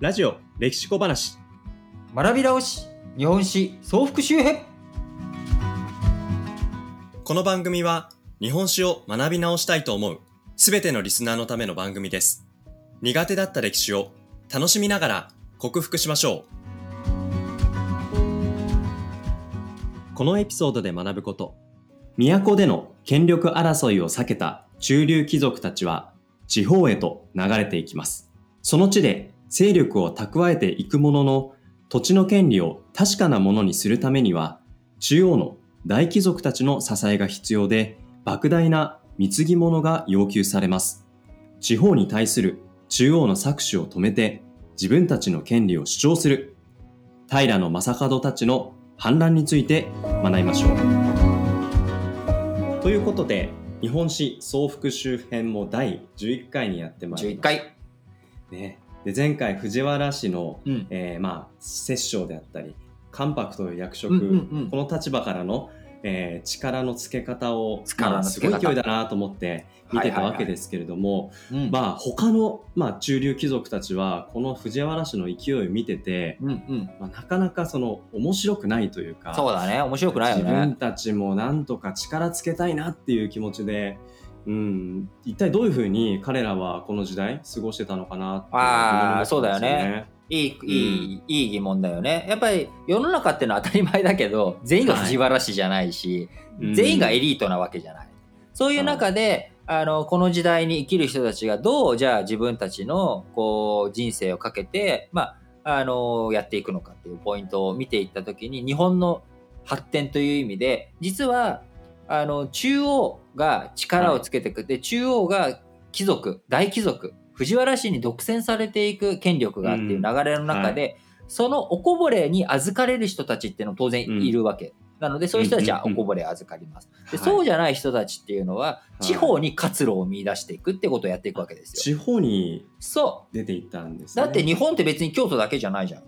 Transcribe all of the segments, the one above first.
ラジオ歴史小話。学び直し日本史総復習編。この番組は日本史を学び直したいと思うすべてのリスナーのための番組です。苦手だった歴史を楽しみながら克服しましょう。このエピソードで学ぶこと都での権力争いを避けた中流貴族たちは地方へと流れていきます。その地で勢力を蓄えていくものの土地の権利を確かなものにするためには中央の大貴族たちの支えが必要で莫大な貢ぎ物が要求されます。地方に対する中央の搾取を止めて自分たちの権利を主張する。平将門たちの反乱について学びましょう。ということで日本史総復習編も第11回にやってまいり11回。ね、で前回藤原氏の、うん。えーまあ摂政であったり関白という役職、うんうんうん。この立場からの、えー力のつけ方をまあすごい勢いだなと思って見てたわけですけれども、うん。まあ他の、まあ、中流貴族たちはこの藤原氏の勢いを見てて、うんうん。まあ、なかなかその面白くないというかそうだね。面白くないよ自分ねたちもなんとか力つけたいなっていう気持ちで、うん、一体どういうふうに彼らはこの時代過ごしてたのかなってあー疑問に思ったんですよいいいい、いい疑問だよね。やっぱり世の中ってのは当たり前だけど全員が藤原氏じゃないし、うん全員がエリートなわけじゃない。そういう中で、あのこの時代に生きる人たちがどうじゃあ自分たちのこう人生をかけて、まあ、あのやっていくのかっていうポイントを見ていった時に日本の発展という意味で実はあの中央が力をつけていく、で中央が貴族大貴族藤原氏に独占されていく権力がっていう流れの中で、そのおこぼれに預かれる人たちっていうのは当然いるわけ。なのでそういう人たちはおこぼれ預かります。ではいそうじゃない人たちっていうのは地方に活路を見出していくってことをやっていくわけですよ。地方にそ出ていったんです、う。ね、だって日本って別に京都だけじゃないじゃん。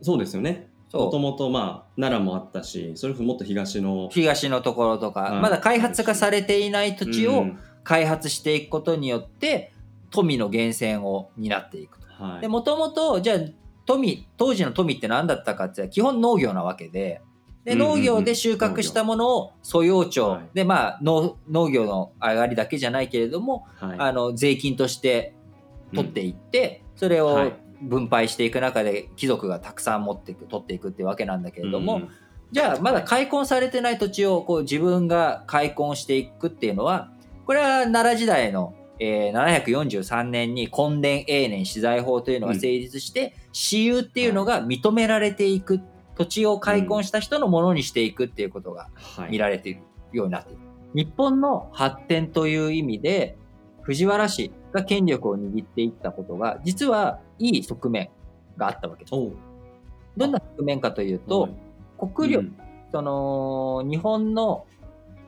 そうですよねもと。もとまあ奈良もあったしそれこそもっと東の。東のところとか、はい。まだ開発化されていない土地をうん開発していくことによって富の源泉を担っていくと。はい。でもともとじゃあ富当時の富って何だったかって言ったら基本農業なわけで。でうんうんうん。農業で収穫したものを素養庁、はい。でまあ農農業の上がりだけじゃないけれども、はい。あの税金として取っていって、それをはい分配していく中で貴族がたくさん持っていく取っていくってわけなんだけれども、うん。じゃあまだ開墾されてない土地をこう自分が開墾していくっていうのはこれは奈良時代の、えー743年に墾田永年資材法というのが成立して、私有っていうのが認められていく土地を開墾した人のものにしていくっていうことがはい。見られているようになっている。日本の発展という意味で藤原氏が権力を握っていったことが実はいい側面があったわけです。どんな側面かというと、国力、うんその日本の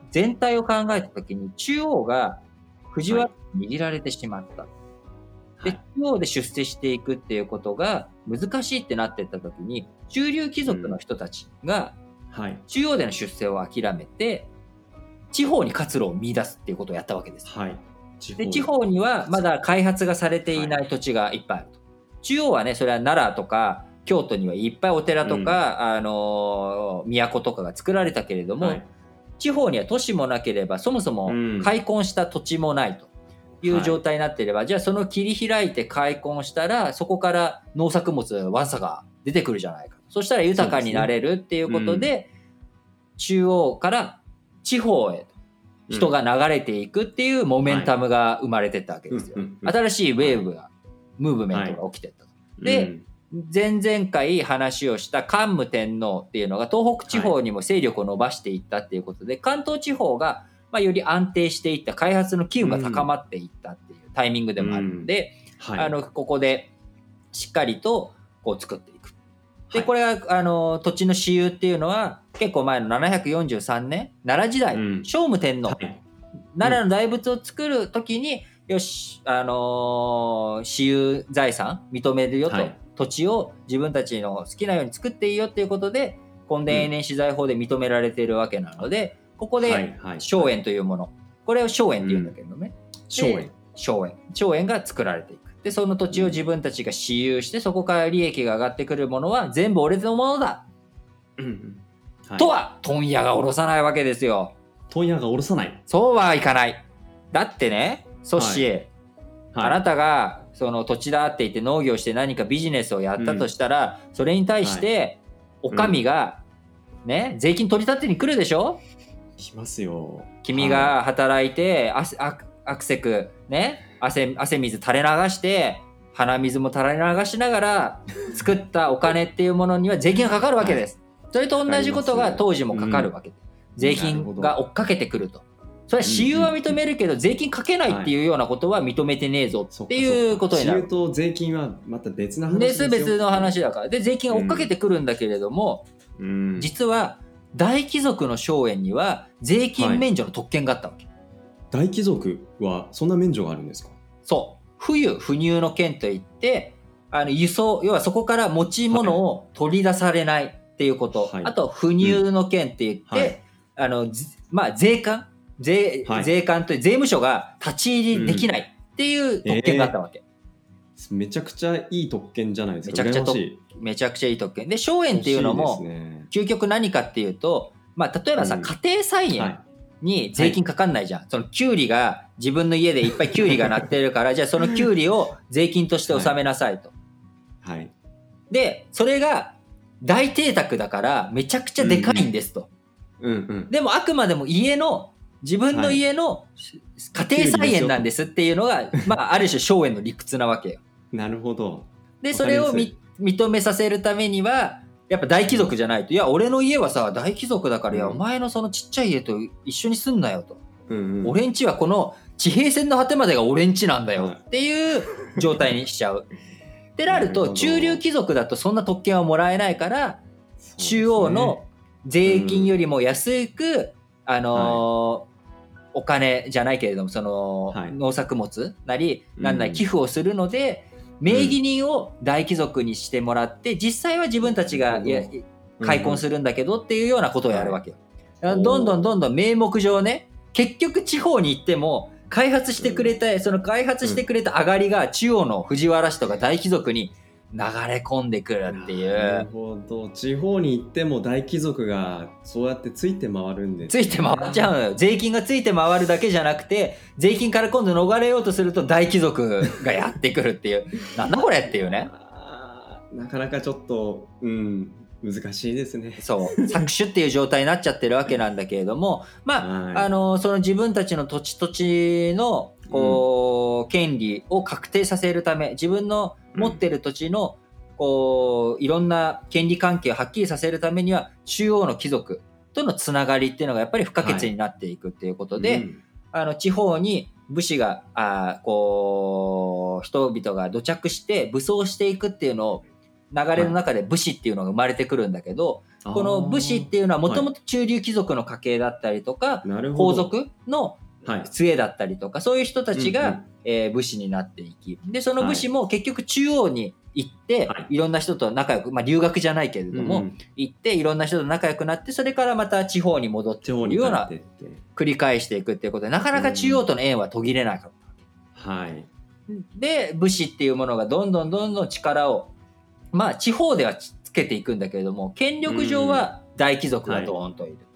全体を考えた時に中央が藤原に握られてしまった。ではい中央で出世していくっていうことが難しいってなっていった時に中流貴族の人たちがはい中央での出世を諦めて地方に活路を見出すっていうことをやったわけです。はい地で地方にはまだ開発がされていない土地がいっぱいあると。中央はねそれは奈良とか京都にはいっぱいお寺とか、あのー都とかが作られたけれども、はい。地方には都市もなければそもそもうん。開墾した土地もないという状態になっていれば、じゃあその切り開いて開墾したらそこから農作物わんさが出てくるじゃないかそしたら豊かになれるっていうことで中央から地方へ人が流れていくっていうモメンタムが生まれてったわけですよ。うん。うん。うん。新しいウェーブが、ムーブメントが起きてったと。でうん。前々回話をした桓武天皇っていうのが東北地方にも勢力を伸ばしていったっていうことで、関東地方がまあより安定していった開発の機運が高まっていったっていうタイミングでもあるので、はい。あのここでしっかりとこう作っていく。ではい。これはあの土地の私有っていうのは結構前の743年奈良時代、うん。聖武天皇、はい。奈良の大仏を作るときに、よし、あのー私有財産認めるよと、はい。土地を自分たちの好きなように作っていいよっていうことで、墾田永年資材法で認められているわけなので、ここはいではい。荘園というもの、これを荘園って言うんだけどね、荘園。荘園。荘園が作られていく。でその土地を自分たちが私有してそこから利益が上がってくるものは全部俺のものだ、うんうん。はい。とは問屋が下ろさないわけですよ。問屋が下ろさない。そうはいかない。だってねソッシー、あなたたがその土地だって言って農業して何かビジネスをやったとしたら、それに対してお上がね、税金取り立てに来るでしょ？しますよ。君が働いて、汗あアクセクね汗汗水垂れ流して鼻水も垂れ流しながら作ったお金っていうものには税金がかかるわけです。それと同じことが当時もかかるわけ。税金が追っかけてくると。それは私有は認めるけど税金かけないっていうようなことは認めてねえぞそっていうことになる。私有と税金はまた別な話ですよ。別々の話だから。で、税金が追っかけてくるんだけれども、うん。実は大貴族の荘園には税金免除の特権があったわけ。大貴族はそんな免除があるんですか？そう。冬、不入の権といって、あの輸送、要はそこから持ち物を取り出されないっていうこと。はいあと、不入の権って言って、はいあの、ずまあ、税関税、はい税関という税務署が立ち入りできないっていう特権があったわけ。めちゃくちゃいい特権じゃないですか。めちゃくちゃめちゃくちゃいい特権。で、荘園っていうのも、究極何かっていうと、まあ、例えばさ、うん家庭菜は園に税金かかんないじゃん。そのキュウリが、自分の家でいっぱいキュウリがなってるから、じゃあそのキュウリを税金として納めなさいと。い。はい。で、それが大邸宅だからめちゃくちゃでかいんですと。うんうん。でもあくまでも家の、自分の家の家庭菜園なんですっていうのが、まあ、ある種荘園の理屈なわけよ。なるほど。で、それをみ認めさせるためには、やっぱ大貴族じゃないと。いや、俺の家はさ、大貴族だから、いや、うんお前のそのちっちゃい家と一緒に住んなよと。うんうん。俺んちはこの地平線の果てまでが俺んちなんだよはいっていう状態にしちゃう。ってなると、中流貴族だとそんな特権はもらえないから、中央の税金よりも安く、あのーお金じゃないけれども、その、はい。農作物なり、なん。なうんり寄付をするので、名義人を大貴族にしてもらって、実際は自分たちが開墾するんだけどっていうようなことをやるわけよ。どんどんどんどん名目上ね、結局地方に行っても、開発してくれた、その開発してくれた上がりが中央の藤原氏とか大貴族に流れ込んでくるっていなるう。ほど。地方に行っても大貴族がそうやってついて回るんですついて回っちゃうのよ。税金がついて回るだけじゃなくて、税金から今度逃れようとすると大貴族がやってくるっていう。なんだこれっていうね。なかなかちょっと、うん、難しいですね。そう。搾取っていう状態になっちゃってるわけなんだけれども、まあ、はいあの、その自分たちの土地土地の、こう、権利を確定させるため、自分の持ってる土地の、こう、いろんな権利関係をはっきりさせるためには、中央の貴族とのつながりっていうのがやっぱり不可欠になっていくっていうことで、うんあの、地方に武士が、あーこう、人々が土着して武装していくっていうのを、流れの中で武士っていうのが生まれてくるんだけど、この武士っていうのはもともと中流貴族の家系だったりとか、なるほど。皇族のはい。杖だったりとか、そういう人たちが、うんうんえー武士になっていき、で、その武士も結局中央に行って、はいい、ろんな人と仲良く、まあ留学じゃないけれども、うんうん行っていろんな人と仲良くなって、それからまた地方に戻っていうような。繰り返していくっていうことで、なかなか中央との縁は途切れなかった。はい。で、武士っていうものがどんどんどんどん力を、まあ地方ではつけていくんだけれども、権力上は大貴族がドーンといる。うん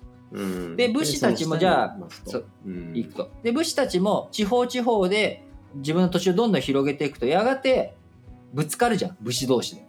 で武士たちもじゃあ、そそう。うん。いくと。で、武士たちも地方地方で自分の土地をどんどん広げていくと、やがてぶつかるじゃん、武士同士で。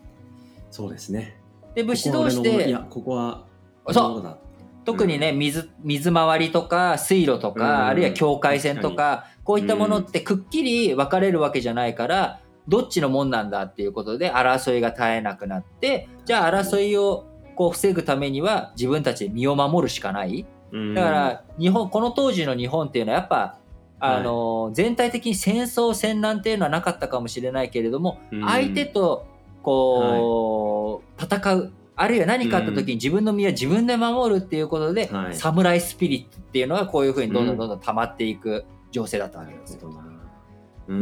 そうですね。で、武士同士で、いや、ここは、そう。特にね、水、水回りとか水路とか、うん。あるいは境界線とか、こういったものってくっきり分かれるわけじゃないから、どっちのもんなんだっていうことで争いが絶えなくなって、じゃあ争いをこう防ぐためには自分たちで身を守るしかない。うんだから、日本、この当時の日本っていうのはやっぱ、あの、全体的に戦争、戦乱っていうのはなかったかもしれないけれども、うん相手と、こう、戦う。あるいは何かあった時に自分の身は自分で守るっていうことで、はいサムライスピリットっていうのはこういうふうにどんどんどんどん溜まっていく情勢だったわけですよ。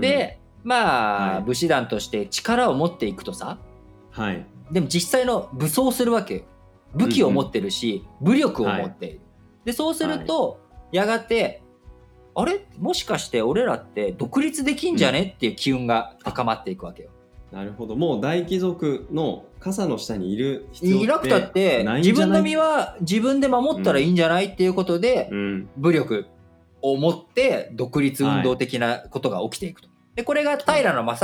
で、まあ、はい武士団として力を持っていくとさ、はい。でも実際の武装するわけよ。武器を持ってるし、武力を持っている。で、そうすると、やがて、あれ？もしかして俺らって独立できんじゃね？っていう機運が高まっていくわけよ。なるほどもう大貴族の傘の下にいる必要いなくたって自分の身は自分で守ったらいいんじゃないっていうことで、うん武力を持って独立運動的なことが起きていくと。でこれが平将門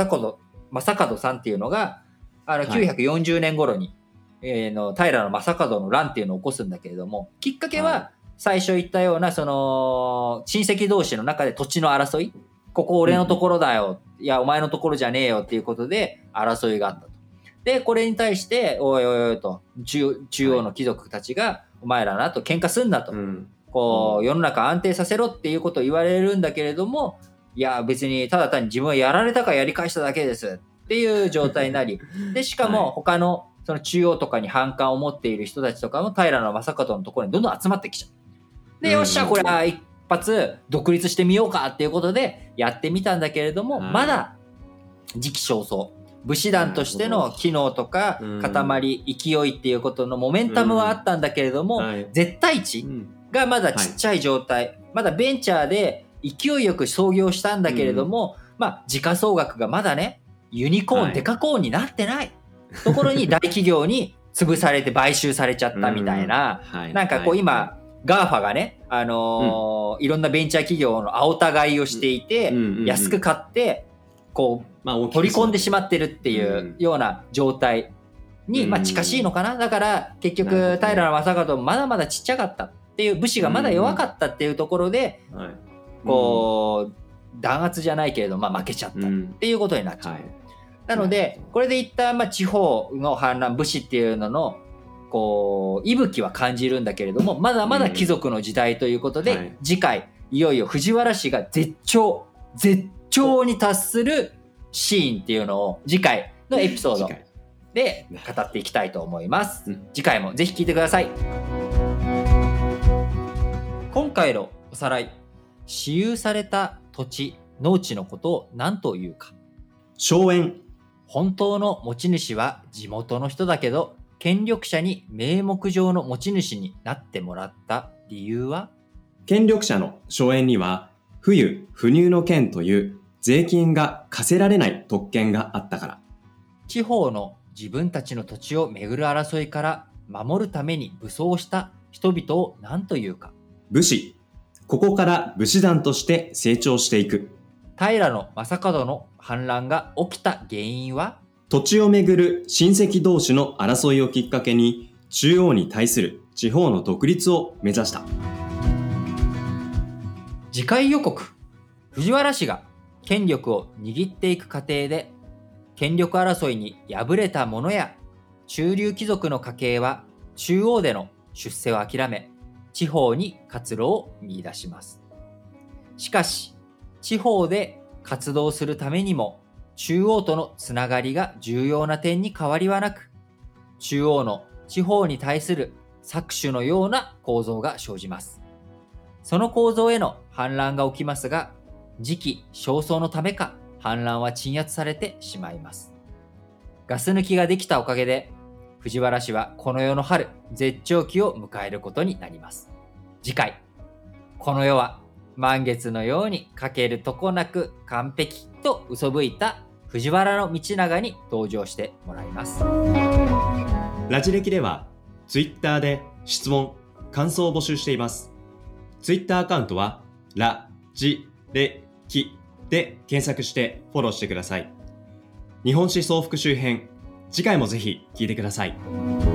正門さんっていうのがあのはい。940年頃に、えーの平将門の乱っていうのを起こすんだけれどもきっかけはは最初言ったようなその親戚同士の中で土地の争い。ここ俺のところだよ、いやお前のところじゃねえよっていうことで争いがあったと。でこれに対しておいおいおいと中中央の貴族たちが、お前らなと喧嘩すんなと。うん。こう、うん。世の中安定させろっていうことを言われるんだけれども、いや、別にただ単に自分はやられたかやり返しただけですっていう状態になり、で、しかはい。も他のその中央とかに反感を持っている人たちとかも平将門のところにどんどん集まってきちゃう。で、うん。よっしゃ、これは一発独立してみようかっていうことでやってみたんだけれども、はいまだ時期尚早。武士団としての機能とかうん。塊、勢いっていうことのモメンタムはあったんだけれども、はい。絶対値うん。がまだちっちゃい状態、まだベンチャーで勢いよく創業したんだけれども、まあ時価総額がまだねユニコーン、はい。デカコーンになってない。ところに大企業に潰されて買収されちゃったみたいな、はい。なんかこう今、 GAFA がね、あのーいろんなベンチャー企業の青田買いをしていて、うん。うん。うん。安く買ってこうまあ取り込んでしまってるっていうような状態に、うん。まあ、近しいのかな。だから結局平将門もまだまだちっちゃかったっていう武士がまだ弱かったっていうところで、はい。こう弾圧じゃないけれど、まあ、負けちゃった。っうん。ていうことになっちゃう。はい。なのでこれで一旦まあ地方の反乱武士っていうののこう息吹は感じるんだけれどもまだまだ貴族の時代ということで、うん。はい。次回いよいよ藤原氏が絶頂絶頂に達するシーンっていうのを次回のエピソードで語っていきたいと思います。うん。次回もぜひ聞いてください。今回のおさらい私有された土地農地のことを何というか荘園本当の持ち主は地元の人だけど権力者に名目上の持ち主になってもらった理由は？権力者の荘園には、不輸不入の権という税金が課せられない特権があったから。地方の自分たちの土地をめぐる争いから守るために武装した人々を何というか？武士。ここから武士団として成長していく。平将門の反乱が起きた原因は？土地をめぐる親戚同士の争いをきっかけに、中央に対する地方の独立を目指した。次回予告藤原氏が権力を握っていく過程で権力争いに敗れた者や中流貴族の家系は中央での出世を諦め地方に活路を見出しますしかし地方で活動するためにも中央とのつながりが重要な点に変わりはなく中央の地方に対する搾取のような構造が生じますその構造への反乱が起きますが、時期尚早のためか反乱は鎮圧されてしまいます。ガス抜きができたおかげで、藤原氏はこの世の春、絶頂期を迎えることになります。次回、この世は満月のようにかけるとこなく完璧と嘘吹いた藤原道長に登場してもらいます。ラジ歴では、ツイッターで質問、感想を募集しています。ツイッターアカウントは、ラ、ジ、レ、キで検索してフォローしてください。日本史総復習編、次回もぜひ聴いてください。